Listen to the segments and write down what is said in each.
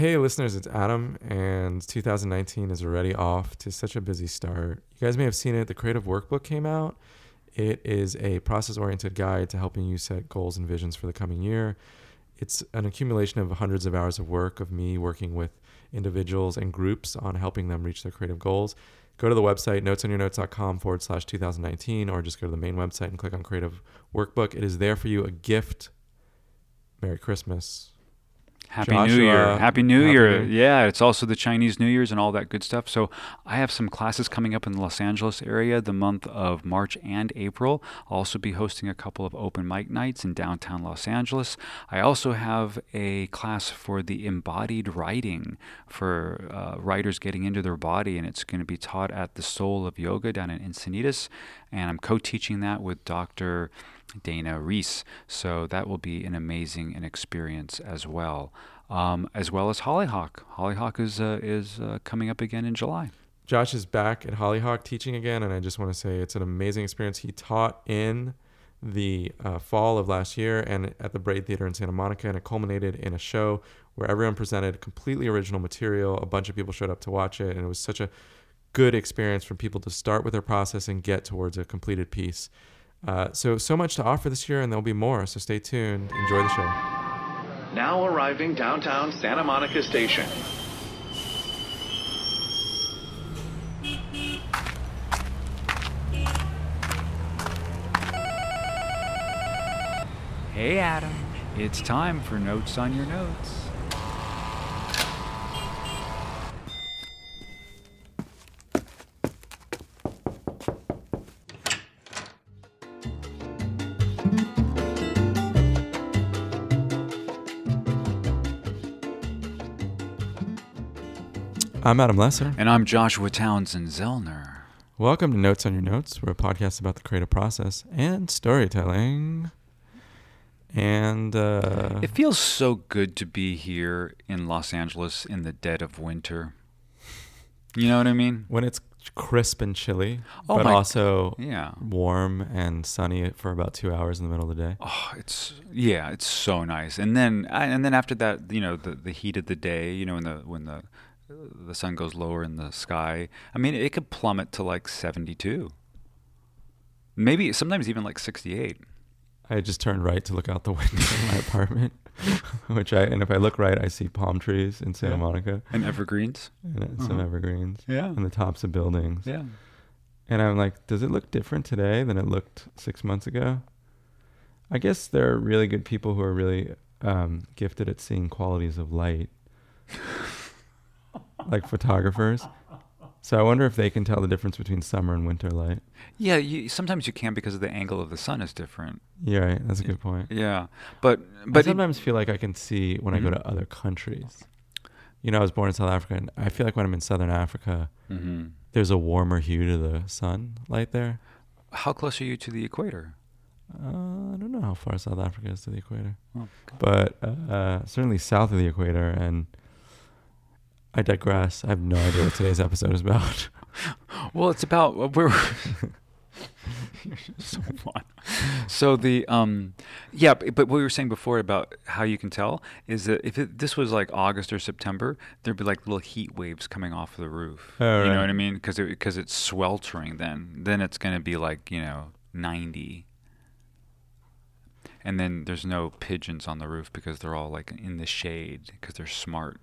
Hey, listeners, it's Adam, and 2019 is already off to such a busy start. You guys may have seen it. The Creative Workbook came out. It is a process oriented guide to helping you set goals and visions for the coming year. It's an accumulation of hundreds of hours of work of me working with individuals and groups on helping them reach their creative goals. Go to the website, notesonyournotes.com forward slash 2019, or just go to the main website and click on Creative Workbook. It is there for you, a gift. Merry Christmas. Happy New Year. Happy New Happy Year. New- Yeah, it's also the Chinese New Year's and all that good stuff. So I have some classes coming up in the Los Angeles area the month of March and April. I'll also be hosting a couple of open mic nights in downtown Los Angeles. I also have a class for the embodied writing for uh, writers getting into their body, and it's going to be taught at the Soul of Yoga down in Encinitas. And I'm co teaching that with Dr. Dana Reese. So that will be an amazing an experience as well. Um, as well as Hollyhock. Hollyhock is uh, is uh, coming up again in July. Josh is back at Hollyhock teaching again, and I just want to say it's an amazing experience. He taught in the uh, fall of last year and at the Braid Theater in Santa Monica, and it culminated in a show where everyone presented completely original material. A bunch of people showed up to watch it, and it was such a good experience for people to start with their process and get towards a completed piece. Uh, so, so much to offer this year, and there'll be more. So, stay tuned. Enjoy the show. Now arriving downtown Santa Monica Station. Hey Adam, it's time for notes on your notes. I'm Adam Lesser. And I'm Joshua Townsend Zellner. Welcome to Notes on Your Notes. We're a podcast about the creative process and storytelling. And uh, It feels so good to be here in Los Angeles in the dead of winter. You know what I mean? when it's crisp and chilly, Oh but also Yeah. warm and sunny for about two hours in the middle of the day. Oh, it's yeah, it's so nice. And then and then after that, you know, the the heat of the day, you know, when the when the the sun goes lower in the sky, I mean, it could plummet to like 72. Maybe sometimes even like 68. I just turned right to look out the window in my apartment, which I and if I look right, I see palm trees in Santa Yeah. Monica And evergreens. and some Uh-huh. evergreens Yeah. and the tops of buildings. Yeah. And I'm like, does it look different today than it looked six months ago? I guess there are really good people who are really um, gifted at seeing qualities of light, like photographers. So I wonder if they can tell the difference between summer and winter light. Yeah, you, sometimes you can because of the angle of the sun is different. Yeah, right. That's a good point. Yeah. But But I sometimes feel like I can see when I go Mhm. to other countries. You know, I was born in South Africa, and I feel like when I'm in Southern Africa, hmm there's a warmer hue to the sunlight there. how close are you to the equator? Uh, I don't know how far South Africa is to the equator, Oh, but uh, certainly south of the equator. And I digress. I have no idea what today's episode is about. Well, it's about uh, we're so fun. So the um, yeah, but, but what we were saying before about how you can tell is that if it, this was like August or September, there'd be like little heat waves coming off the roof. Oh, you right. know what I mean? Because because it's sweltering. Then then it's going to be like you know ninety. And then there's no pigeons on the roof because they're all like in the shade because they're smart.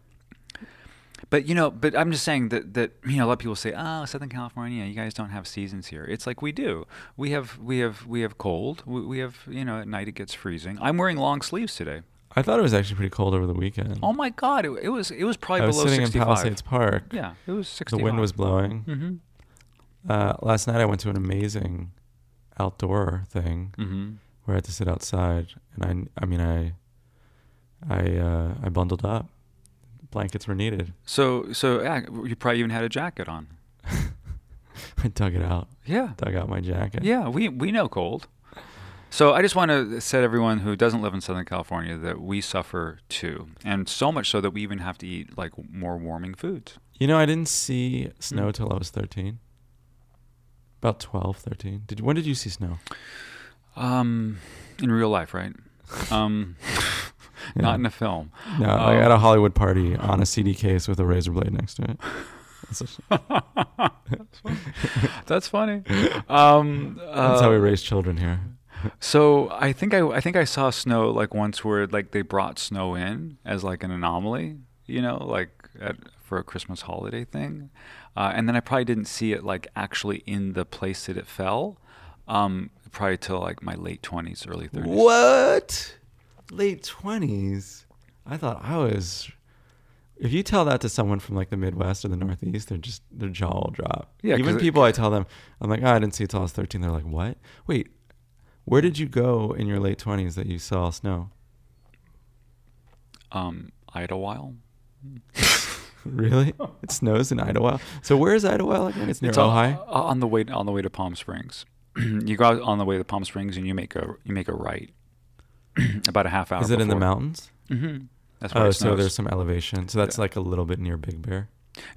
But you know, but I'm just saying that that you know a lot of people say, "Oh, Southern California, you guys don't have seasons here." It's like we do. We have we have we have cold. We, we have you know at night it gets freezing. I'm wearing long sleeves today. I thought it was actually pretty cold over the weekend. Oh my god, it, it was it was probably I was below sitting 65. in Palisades Park. Yeah, it was 65. The wind was blowing. Mm-hmm. Uh, last night I went to an amazing outdoor thing Mm-hmm. where I had to sit outside, and I, I mean, I, I, uh, I bundled up. Blankets were needed. So so yeah, you probably even had a jacket on. I dug it out, Yeah. dug out my jacket. Yeah, we we know cold. So I just want to set everyone who doesn't live in Southern California that we suffer too, and so much so that we even have to eat like more warming foods. You know, I didn't see snow Mm. till I was 13. About 12, 13. Did when did you see snow? Um, in real life, right? Um, not in a film. No, Um, like at a Hollywood party on a CD case with a razor blade next to it. That's, funny. Um, that's how we uh, raise children here. So I think I I think I saw snow like once where like they brought snow in as like an anomaly, you know, like at, for a Christmas holiday thing, uh, and then I probably didn't see it like actually in the place that it fell, um, probably till like my late twenties, early thirties. What? Late twenties? I thought I was. If you tell that to someone from like the Midwest or the Northeast, they're just their jaw will drop. Yeah, Even it- people I tell them, I'm like, oh, I didn't see it till I was 13. They're like, what? Wait, where did you go in your late 20s that you saw snow? Um, Idyllwild. Really? it snows in Idyllwild. So where is Idyllwild again? It's near It's on, Ojai. uh, on the way on the way to Palm Springs. you go out on the way to Palm Springs and you make a you make a right. About a half hour. Is it in the mountains? Mm-hmm. That's where Oh, so there's some elevation. So that's Yeah. like a little bit near Big Bear.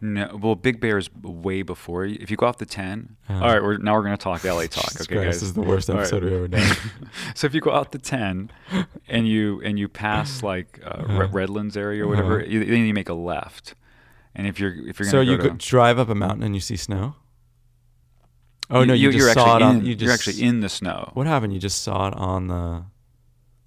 No, well, Big Bear is way before. you. If you go off the 10, Uh-huh. all right, we're, now we're going to talk LA talk. Okay, guys. This is the worst All right. episode we've ever done. so if you go out the 10 and you and you pass like uh, Uh-huh. Redlands area or whatever, Uh-huh. you, then you make a left. And if you're if you're so you to drive up a mountain and you see snow? Oh no, you, you, just saw it on. in, You just you're actually in the snow. What happened? You just saw it on the.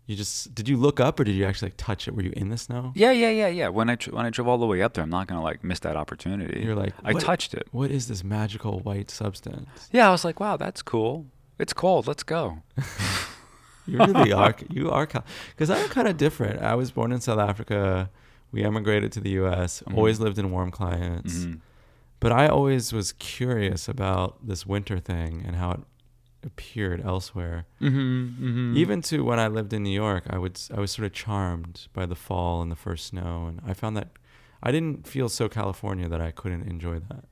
You just did you look up or did you actually like, touch it? Were you in the snow? Yeah, yeah, yeah, yeah. When I tr- when I drove all the way up there, I'm not to like miss that opportunity. You're like, I touched it. What is this magical white substance? Yeah, I was like, wow, that's cool. It's cold. Let's go. You really are. You are because I'm kind of different. I was born in South Africa. We emigrated to the U.S. Mhm. Always lived in warm climates. Mhm. But I always was curious about this winter thing and how it appeared elsewhere. Mm-hmm, mm-hmm. Even to when I lived in New York, I would I was sort of charmed by the fall and the first snow, and I found that I didn't feel so California that I couldn't enjoy that.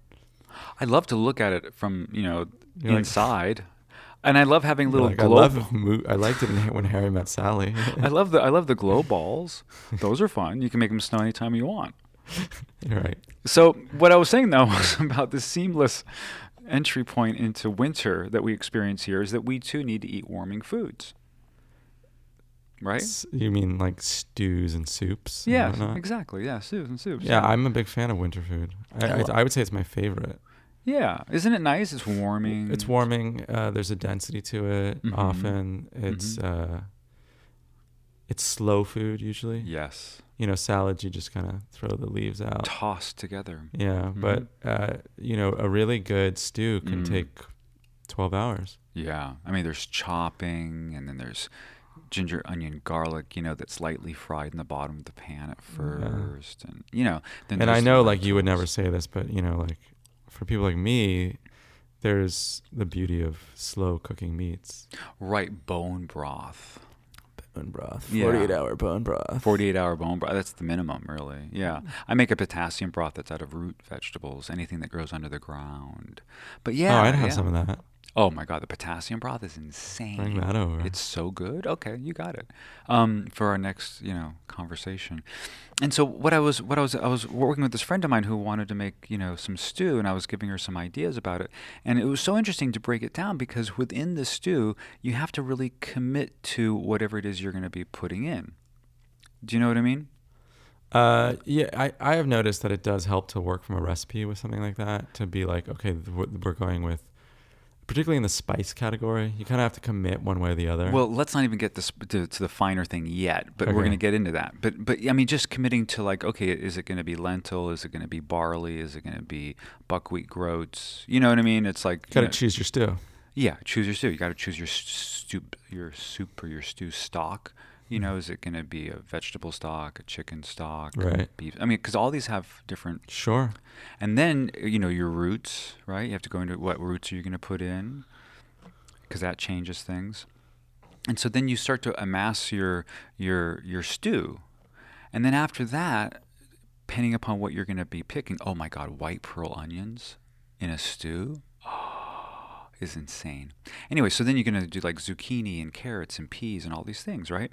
I love to look at it from you know You're like- inside, and I love having little Like, I love mo- I liked it when Harry met Sally. I love the I love the glow balls. Those are fun. You can make them snow anytime you want. You're right. So what I was saying though was about the seamless entry point into winter that we experience here is that we too need to eat warming foods. Right? S- You mean like stews and soups? and Yeah, exactly. Yeah, soups and soups. Yeah, I'm a big fan of winter food. I, I, I would say it's my favorite. Yeah, isn't it nice? It's warming. It's warming. Uh, there's a density to it. Mhm. Often, it's uh, it's slow food usually. Yes, You know, salads you just kind of throw the leaves out. tossed together. Yeah, but uh, you know, a really good stew can Mm. take twelve hours. Yeah, I mean, there's chopping, and then there's ginger, onion, garlic. You know, that's lightly fried in the bottom of the pan at first, and you know. Then and I know, like, you would never say this, but you know, like, for people like me, there's the beauty of slow cooking meats. right bone broth. Bone broth, Yeah. 48 hour bone broth. 48 hour bone broth. That's the minimum, really. Yeah. I make a potassium broth that's out of root vegetables, anything that grows under the ground. But yeah. oh, I'd have yeah. some of that. Oh my God, the potassium broth is insane. Bring that over. It's so good. Okay, you got it. Um, for our next, you know, conversation. And so what I was, what I was, I was working with this friend of mine who wanted to make, you know, some stew, and I was giving her some ideas about it. And it was so interesting to break it down because within the stew, you have to really commit to whatever it is you're going to be putting in. Do you know what I mean? Uh, yeah, I, I have noticed that it does help to work from a recipe with something like that to be like, okay, we're going with, particularly in the spice category, you kind of have to commit one way or the other. Well, let's not even get this to, to the finer thing yet, but we're going to get into that. But but I mean, just committing to like, okay, is it going to be lentil? Is it going to be barley? Is it going to be buckwheat groats? You know what I mean? It's like you got to choose your stew. yeah, choose your stew. You got to choose your soup, your soup or your stew stock. You know, is it going to be a vegetable stock, a chicken stock, Right. beef? I mean, because all these have different Sure. and then you know your roots, right? You have to go into what roots are you going to put in, because that changes things. And so then you start to amass your your your stew, and then after that, depending upon what you're going to be picking, oh my God, white pearl onions in a stew. Is insane. Anyway, so then you're going to do like zucchini and carrots and peas and all these things, right?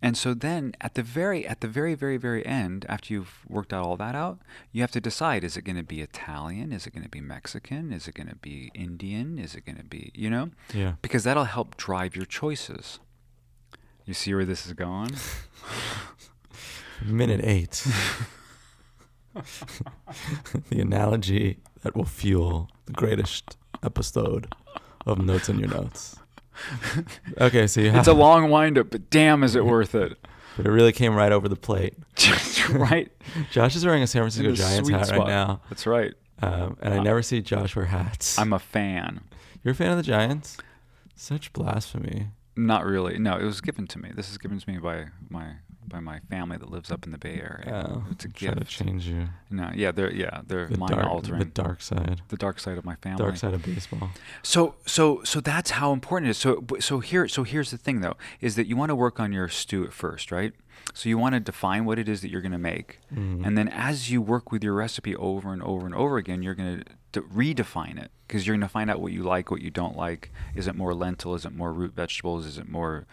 And so then at the very at the very very very end after you've worked out all that out, you have to decide is it going to be Italian, is it going to be Mexican, is it going to be Indian, is it going to be, you know? Yeah. Because that'll help drive your choices. You see where this is going? Minute eight. the analogy that will fuel the greatest episode of Notes in Your Notes. Okay, so you have It's a long windup, but damn, is it worth it? but it really came right over the plate. right? Josh is wearing a San Francisco the Giants sweet hat spot. right now, That's right. um, and I never see Josh wear hats. I'm a fan. You're a fan of the Giants? Such blasphemy. Not really. No, it was given to me. This is given to me by my by my family that lives up in the Bay Area. Oh, it's a try to change you. No, yeah, they're yeah, they're The mind dark, altering. the dark side. the dark side of my family. Dark side of baseball. So so so that's how important it is. So so here so here's the thing though is that you want to work on your stew at first, right? So you want to define what it is that you're going to make, Mhm. and then as you work with your recipe over and over and over again, you're going to redefine it because you're going to find out what you like, what you don't like. Is it more lentil? Is it more root vegetables? Is it more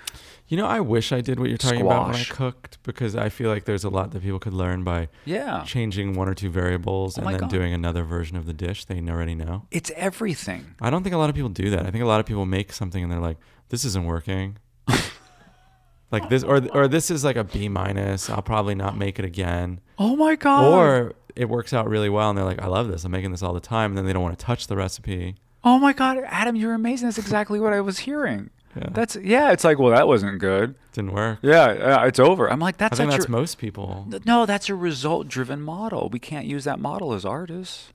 You know, I wish I did what you're talking about when I Squash. cooked because I feel like there's a lot that people could learn by yeah? changing one or two variables Oh and then God. doing another version of the dish they already know. It's everything. I don't think a lot of people do that. I think a lot of people make something and they're like, "This isn't working." like this, or or this is like a B minus. I'll probably not make it again. Oh my god! Or it works out really well and they're like, "I love this. I'm making this all the time." And then they don't want to touch the recipe. oh my god, Adam, you're amazing. That's exactly what I was hearing. Yeah, That's yeah. It's like well, that wasn't good. didn't work. Yeah, uh, it's over. I'm like that's. I think that's a- most people. No, that's a result driven model. We can't use that model as artists.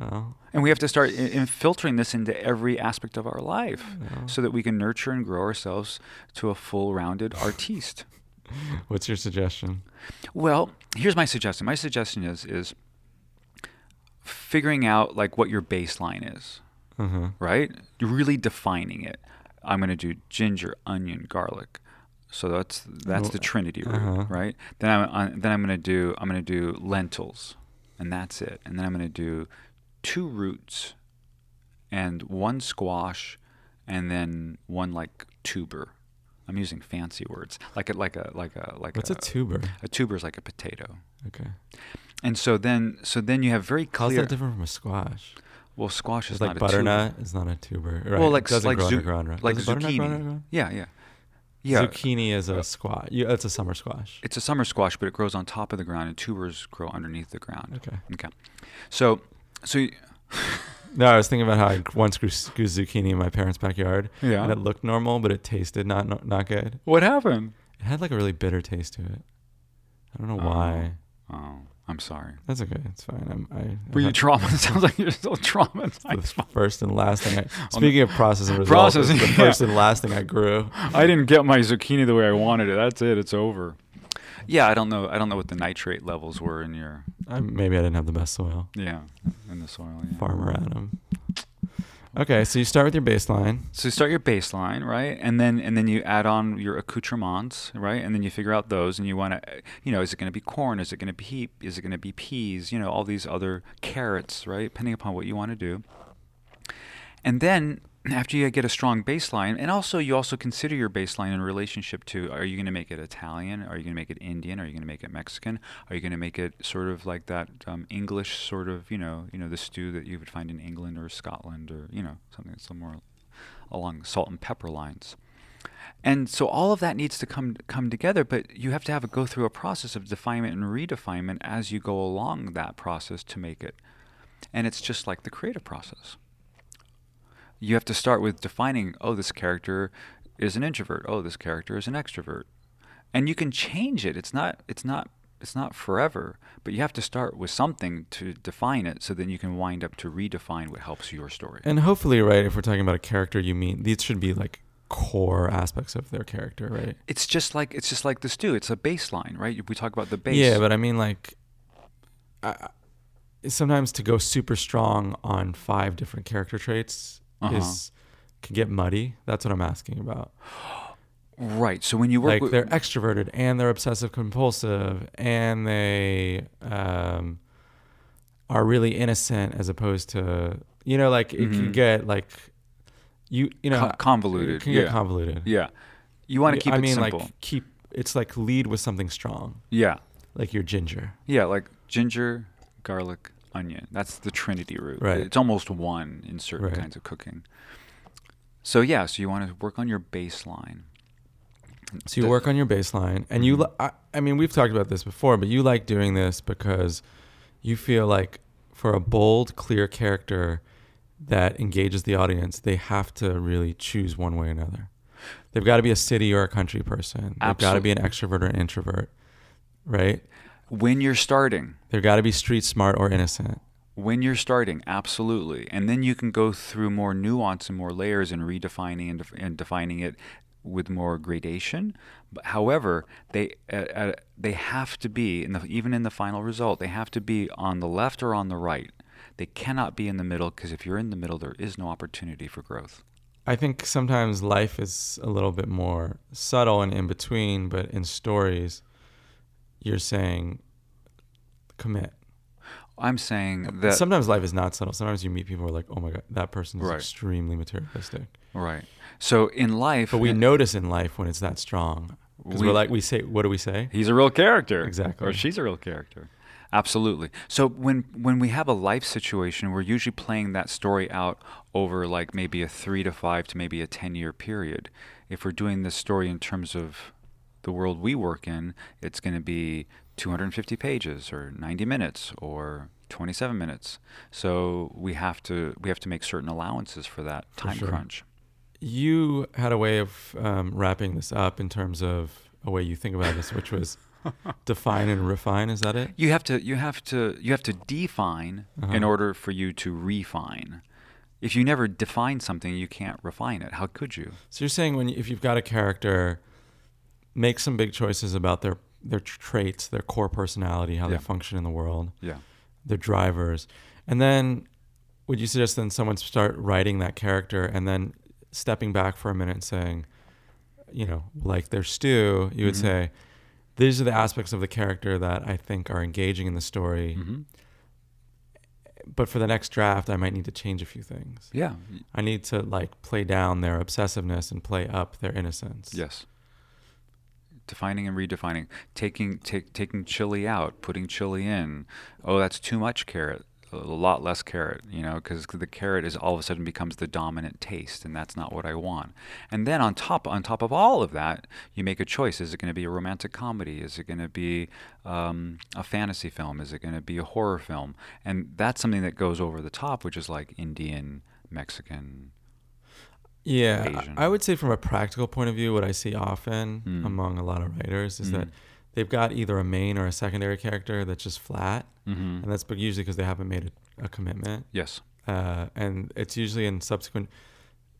Oh, And we have to start in, in filtering this into every aspect of our life no. so that we can nurture and grow ourselves to a full rounded artiste. What's your suggestion? Well, here's my suggestion. My suggestion is is figuring out like what your baseline is, Uh-huh. right? You're really defining it. I'm going to do ginger, onion, garlic. So that's that's the trinity root, uh-huh. right? Then I'm uh, then I'm going to do I'm going to do lentils, and that's it. And then I'm going to do two roots, and one squash, and then one like tuber. I'm using fancy words, like a like a like a like What's a, a tuber? a tuber is like a potato. Okay. And so then so then you have very How's that different from a squash? well, squash is like not a tuber. butternut is not a tuber. Right. Well, like like zu- underground, right? like Does butternut grow zucchini. Yeah, yeah, yeah. Zucchini is a squash. You, it's a summer squash. It's a summer squash, but it grows on top of the ground, and tubers grow underneath the ground. Okay. Okay. So, so y- No, I was thinking about how I once grew, grew zucchini in my parents' backyard, yeah. and it looked normal, but it tasted not not, good. What happened? It had like a really bitter taste to it. I don't know oh. why. Oh, I'm sorry. That's okay. It's fine. I'm, I. Were you traumatized? Sounds like you're still the traumatized. first and last thing. I, speaking of process and results, Process, the yeah. first and last thing I grew. I didn't get my zucchini the way I wanted it. That's it. It's over. Yeah, I don't know. I don't know what the nitrate levels were in your I, maybe I didn't have the best soil. yeah in the soil. Yeah. Farmer Adam. Okay, so you start with your baseline. So you start your baseline, right? And then and then you add on your accoutrements, right? And then you figure out those and you want to you know, is it going to be corn? Is it going to be heap? Is it going to be peas? You know, all these other carrots, right? Depending upon what you want to do. And then after you get a strong baseline, and also you also consider your baseline in relationship to are you going to make it Italian? Are you going to make it Indian? Are you going to make it Mexican? Are you going to make it sort of like that um, English sort of you know you know the stew that you would find in England or Scotland or you know something that's more along salt and pepper lines? And so all of that needs to come come together, but you have to have a go through a process of definement and redefinement as you go along that process to make it. And it's just like the creative process you have to start with defining oh this character is an introvert. Oh this character is an extrovert. And you can change it. It's not it's not it's not forever but you have to start with something to define it so then you can wind up to redefine what helps your story. And hopefully, right, if we're talking about a character, you mean these should be like core aspects of their character, right? it's just like it's just like the stew. It's a baseline right? We talk about the base. Yeah, but I mean, like, I, I- sometimes to go super strong on five different character traits Uh-huh. is can get muddy. That's what I'm asking about. right so when you work Like with they're extroverted and they're obsessive compulsive and they um, are really innocent as opposed to you know like it can Mhm. get like you you know Con- convoluted, It can yeah. get convoluted. yeah you want to keep I it mean, simple like keep it's like lead with something strong, yeah like your ginger. Yeah, like ginger, garlic, onion. That's the trinity root. Right. It's almost one in certain Right. kinds of cooking. So yeah, so you want to work on your baseline. So you The- work on your baseline, and you. Mhm. li- I, I mean, we've talked about this before, but you like doing this because you feel like for a bold, clear character that engages the audience, they have to really choose one way or another. They've got to be a city or a country person. They've got to be an extrovert or an introvert, right? When you're starting, They've got to be street smart or innocent. when you're starting, absolutely, and then you can go through more nuance and more layers and redefining and, def- and defining it with more gradation. But however, they uh, uh, they have to be in the even in the final result, they have to be on the left or on the right. They cannot be in the middle because if you're in the middle, there is no opportunity for growth. I think sometimes life is a little bit more subtle and in between, but in stories, you're saying commit. I'm saying that Sometimes life is not subtle. Sometimes you meet people who are like, oh my God, that person is Right. extremely materialistic. right. So in life, But we and- notice in life when it's that strong. Because We- are like, we say, what do we say? He's a real character. Exactly. Or she's a real character. Absolutely. So when when we have a life situation, we're usually playing that story out over like maybe a 3 to 5 to maybe a 10 year period. If we're doing this story in terms of the world we work in, it's going to be 250 pages or 90 minutes or 27 minutes. So we have to we have to make certain allowances for that For time sure. crunch. You had a way of um, wrapping this up in terms of a way you think about this, which was define and refine. Is that it? You have to you have to you have to define in Uh-huh. order for you to refine. If you never define something, you can't refine it. How could you? So you're saying when if you've got a character, make some big choices about their their traits, their core personality, how Yeah. they function in the world, Yeah. their drivers, and then would you suggest then someone start writing that character and then stepping back for a minute and saying, you know, like their stew, you would Mhm. say, these are the aspects of the character that I think are engaging in the story. hmm But for the next draft, I might need to change a few things. Yeah. I need to like play down their obsessiveness and play up their innocence. Yes. Defining and redefining, taking take, taking chili out, putting chili in. Oh, that's too much carrot. A lot less carrot, you know, because the carrot is all of a sudden becomes the dominant taste, and that's not what I want. And then on top on top of all of that, you make a choice: is it going to be a romantic comedy? Is it going to be um, a fantasy film? Is it going to be a horror film? And that's something that goes over the top, which is like Indian, Mexican. Yeah, Asian. I would say from a practical point of view, what I see often Mm. among a lot of writers is that Mm. they've got either a main or a secondary character that's just flat, Mm-hmm. and that's but usually because they haven't made a, a commitment, Yes. uh, and it's usually in subsequent.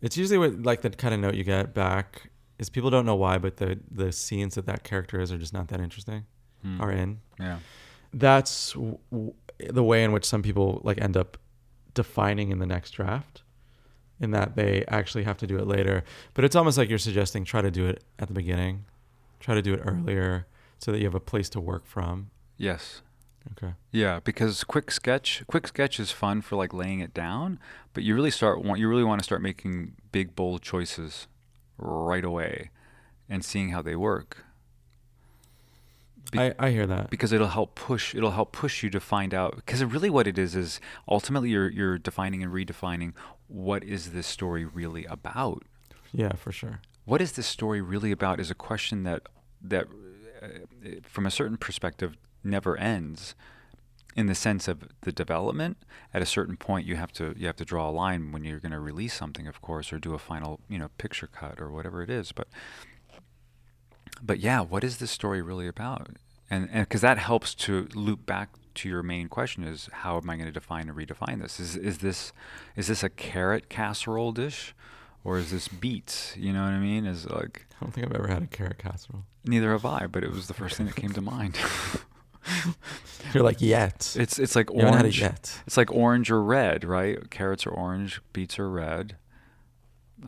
It's usually what like the kind of note you get back is people don't know why, but the the scenes that that character is are just not that interesting, Mm. are in. Yeah. That's w- w- the way in which some people like end up defining in the next draft in that they actually have to do it later. But it's almost like you're suggesting try to do it at the beginning. Try to do it earlier so that you have a place to work from. Yes. okay. Yeah, because quick sketch, quick sketch is fun for like laying it down, but you really start want you really want to start making big bold choices right away and seeing how they work. Be- I, I hear that. because it'll help push it'll help push you to find out because really what it is is ultimately you're you're defining and redefining what is this story really about? Yeah for sure. What is this story really about is a question that that uh, from a certain perspective never ends in the sense of the development. At a certain point you have to you have to draw a line when you're going to release something of course or do a final you know picture cut or whatever it is. But but yeah what is this story really about? And and because that helps to loop back to your main question is how am i going to define and redefine this? Is is this is this a carrot casserole dish or is this beets? You know what i mean? Is like i don't think i've ever had a carrot casserole. Neither have i but it was the first thing that came to mind. You're like yet. It's it's like you haven't had it orange. yet. It's like orange or red right? Carrots are orange beets are red.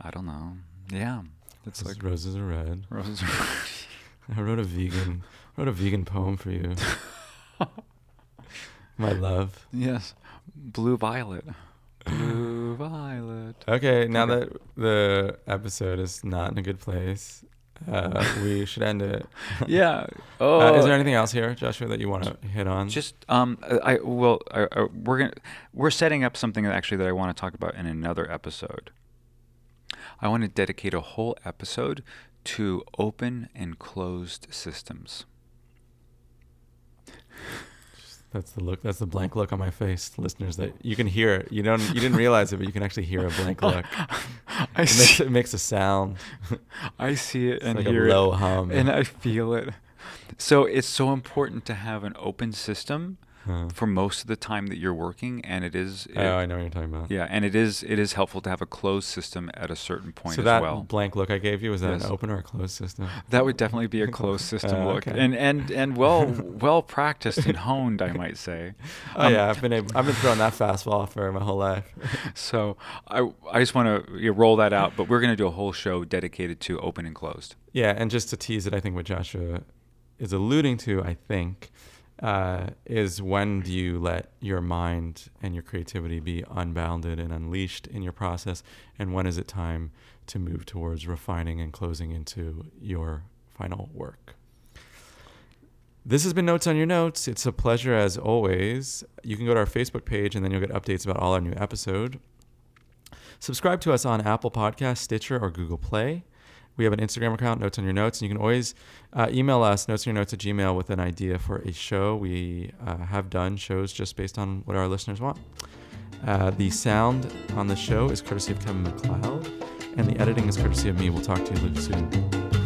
I don't know. Yeah. It's Roses- like roses are red. Roses are red. i wrote a vegan wrote a vegan poem for you my love yes blue violet blue violet Okay, now that the episode is not in a good place, uh, we should end it. yeah oh Uh, is there anything else here, Joshua, that you want to hit on? Just um, I well, I, I, we're gonna we're setting up something that actually that I want to talk about in another episode. I want to dedicate a whole episode to open and closed systems. That's the look. That's the blank look on my face, listeners. That you can hear it. You don't. You didn't realize it, but you can actually hear a blank look. I It makes, see, it makes a sound. I see it It's and like hear a low it, hum. and I feel it. So it's so important to have an open system Huh. for most of the time that you're working, and it is. it- oh, I know what you're talking about. yeah, and it is. It is helpful to have a closed system at a certain point so as that well. blank look I gave you was that Yes. an open or a closed system? That would definitely be a closed system Oh, look, okay. and and and well well practiced and honed, I might say. Oh Um, yeah, I've been able, I've been throwing that fastball for my whole life. So I I just want to roll that out, but we're going to do a whole show dedicated to open and closed. Yeah, and just to tease it, I think what Joshua is alluding to, I think, uh, is when do you let your mind and your creativity be unbounded and unleashed in your process, and when is it time to move towards refining and closing into your final work? This has been Notes on Your Notes. It's a pleasure as always. You can go to our Facebook page and then you'll get updates about all our new episode. Subscribe to us on Apple Podcasts, Stitcher, or Google Play. We have an Instagram account, Notes on Your Notes, and you can always uh, email us, notes on your notes at gmail, with an idea for a show. We uh, have done shows just based on what our listeners want. Uh, the sound on the show is courtesy of Kevin MacLeod, and the editing is courtesy of me. We'll talk to you soon.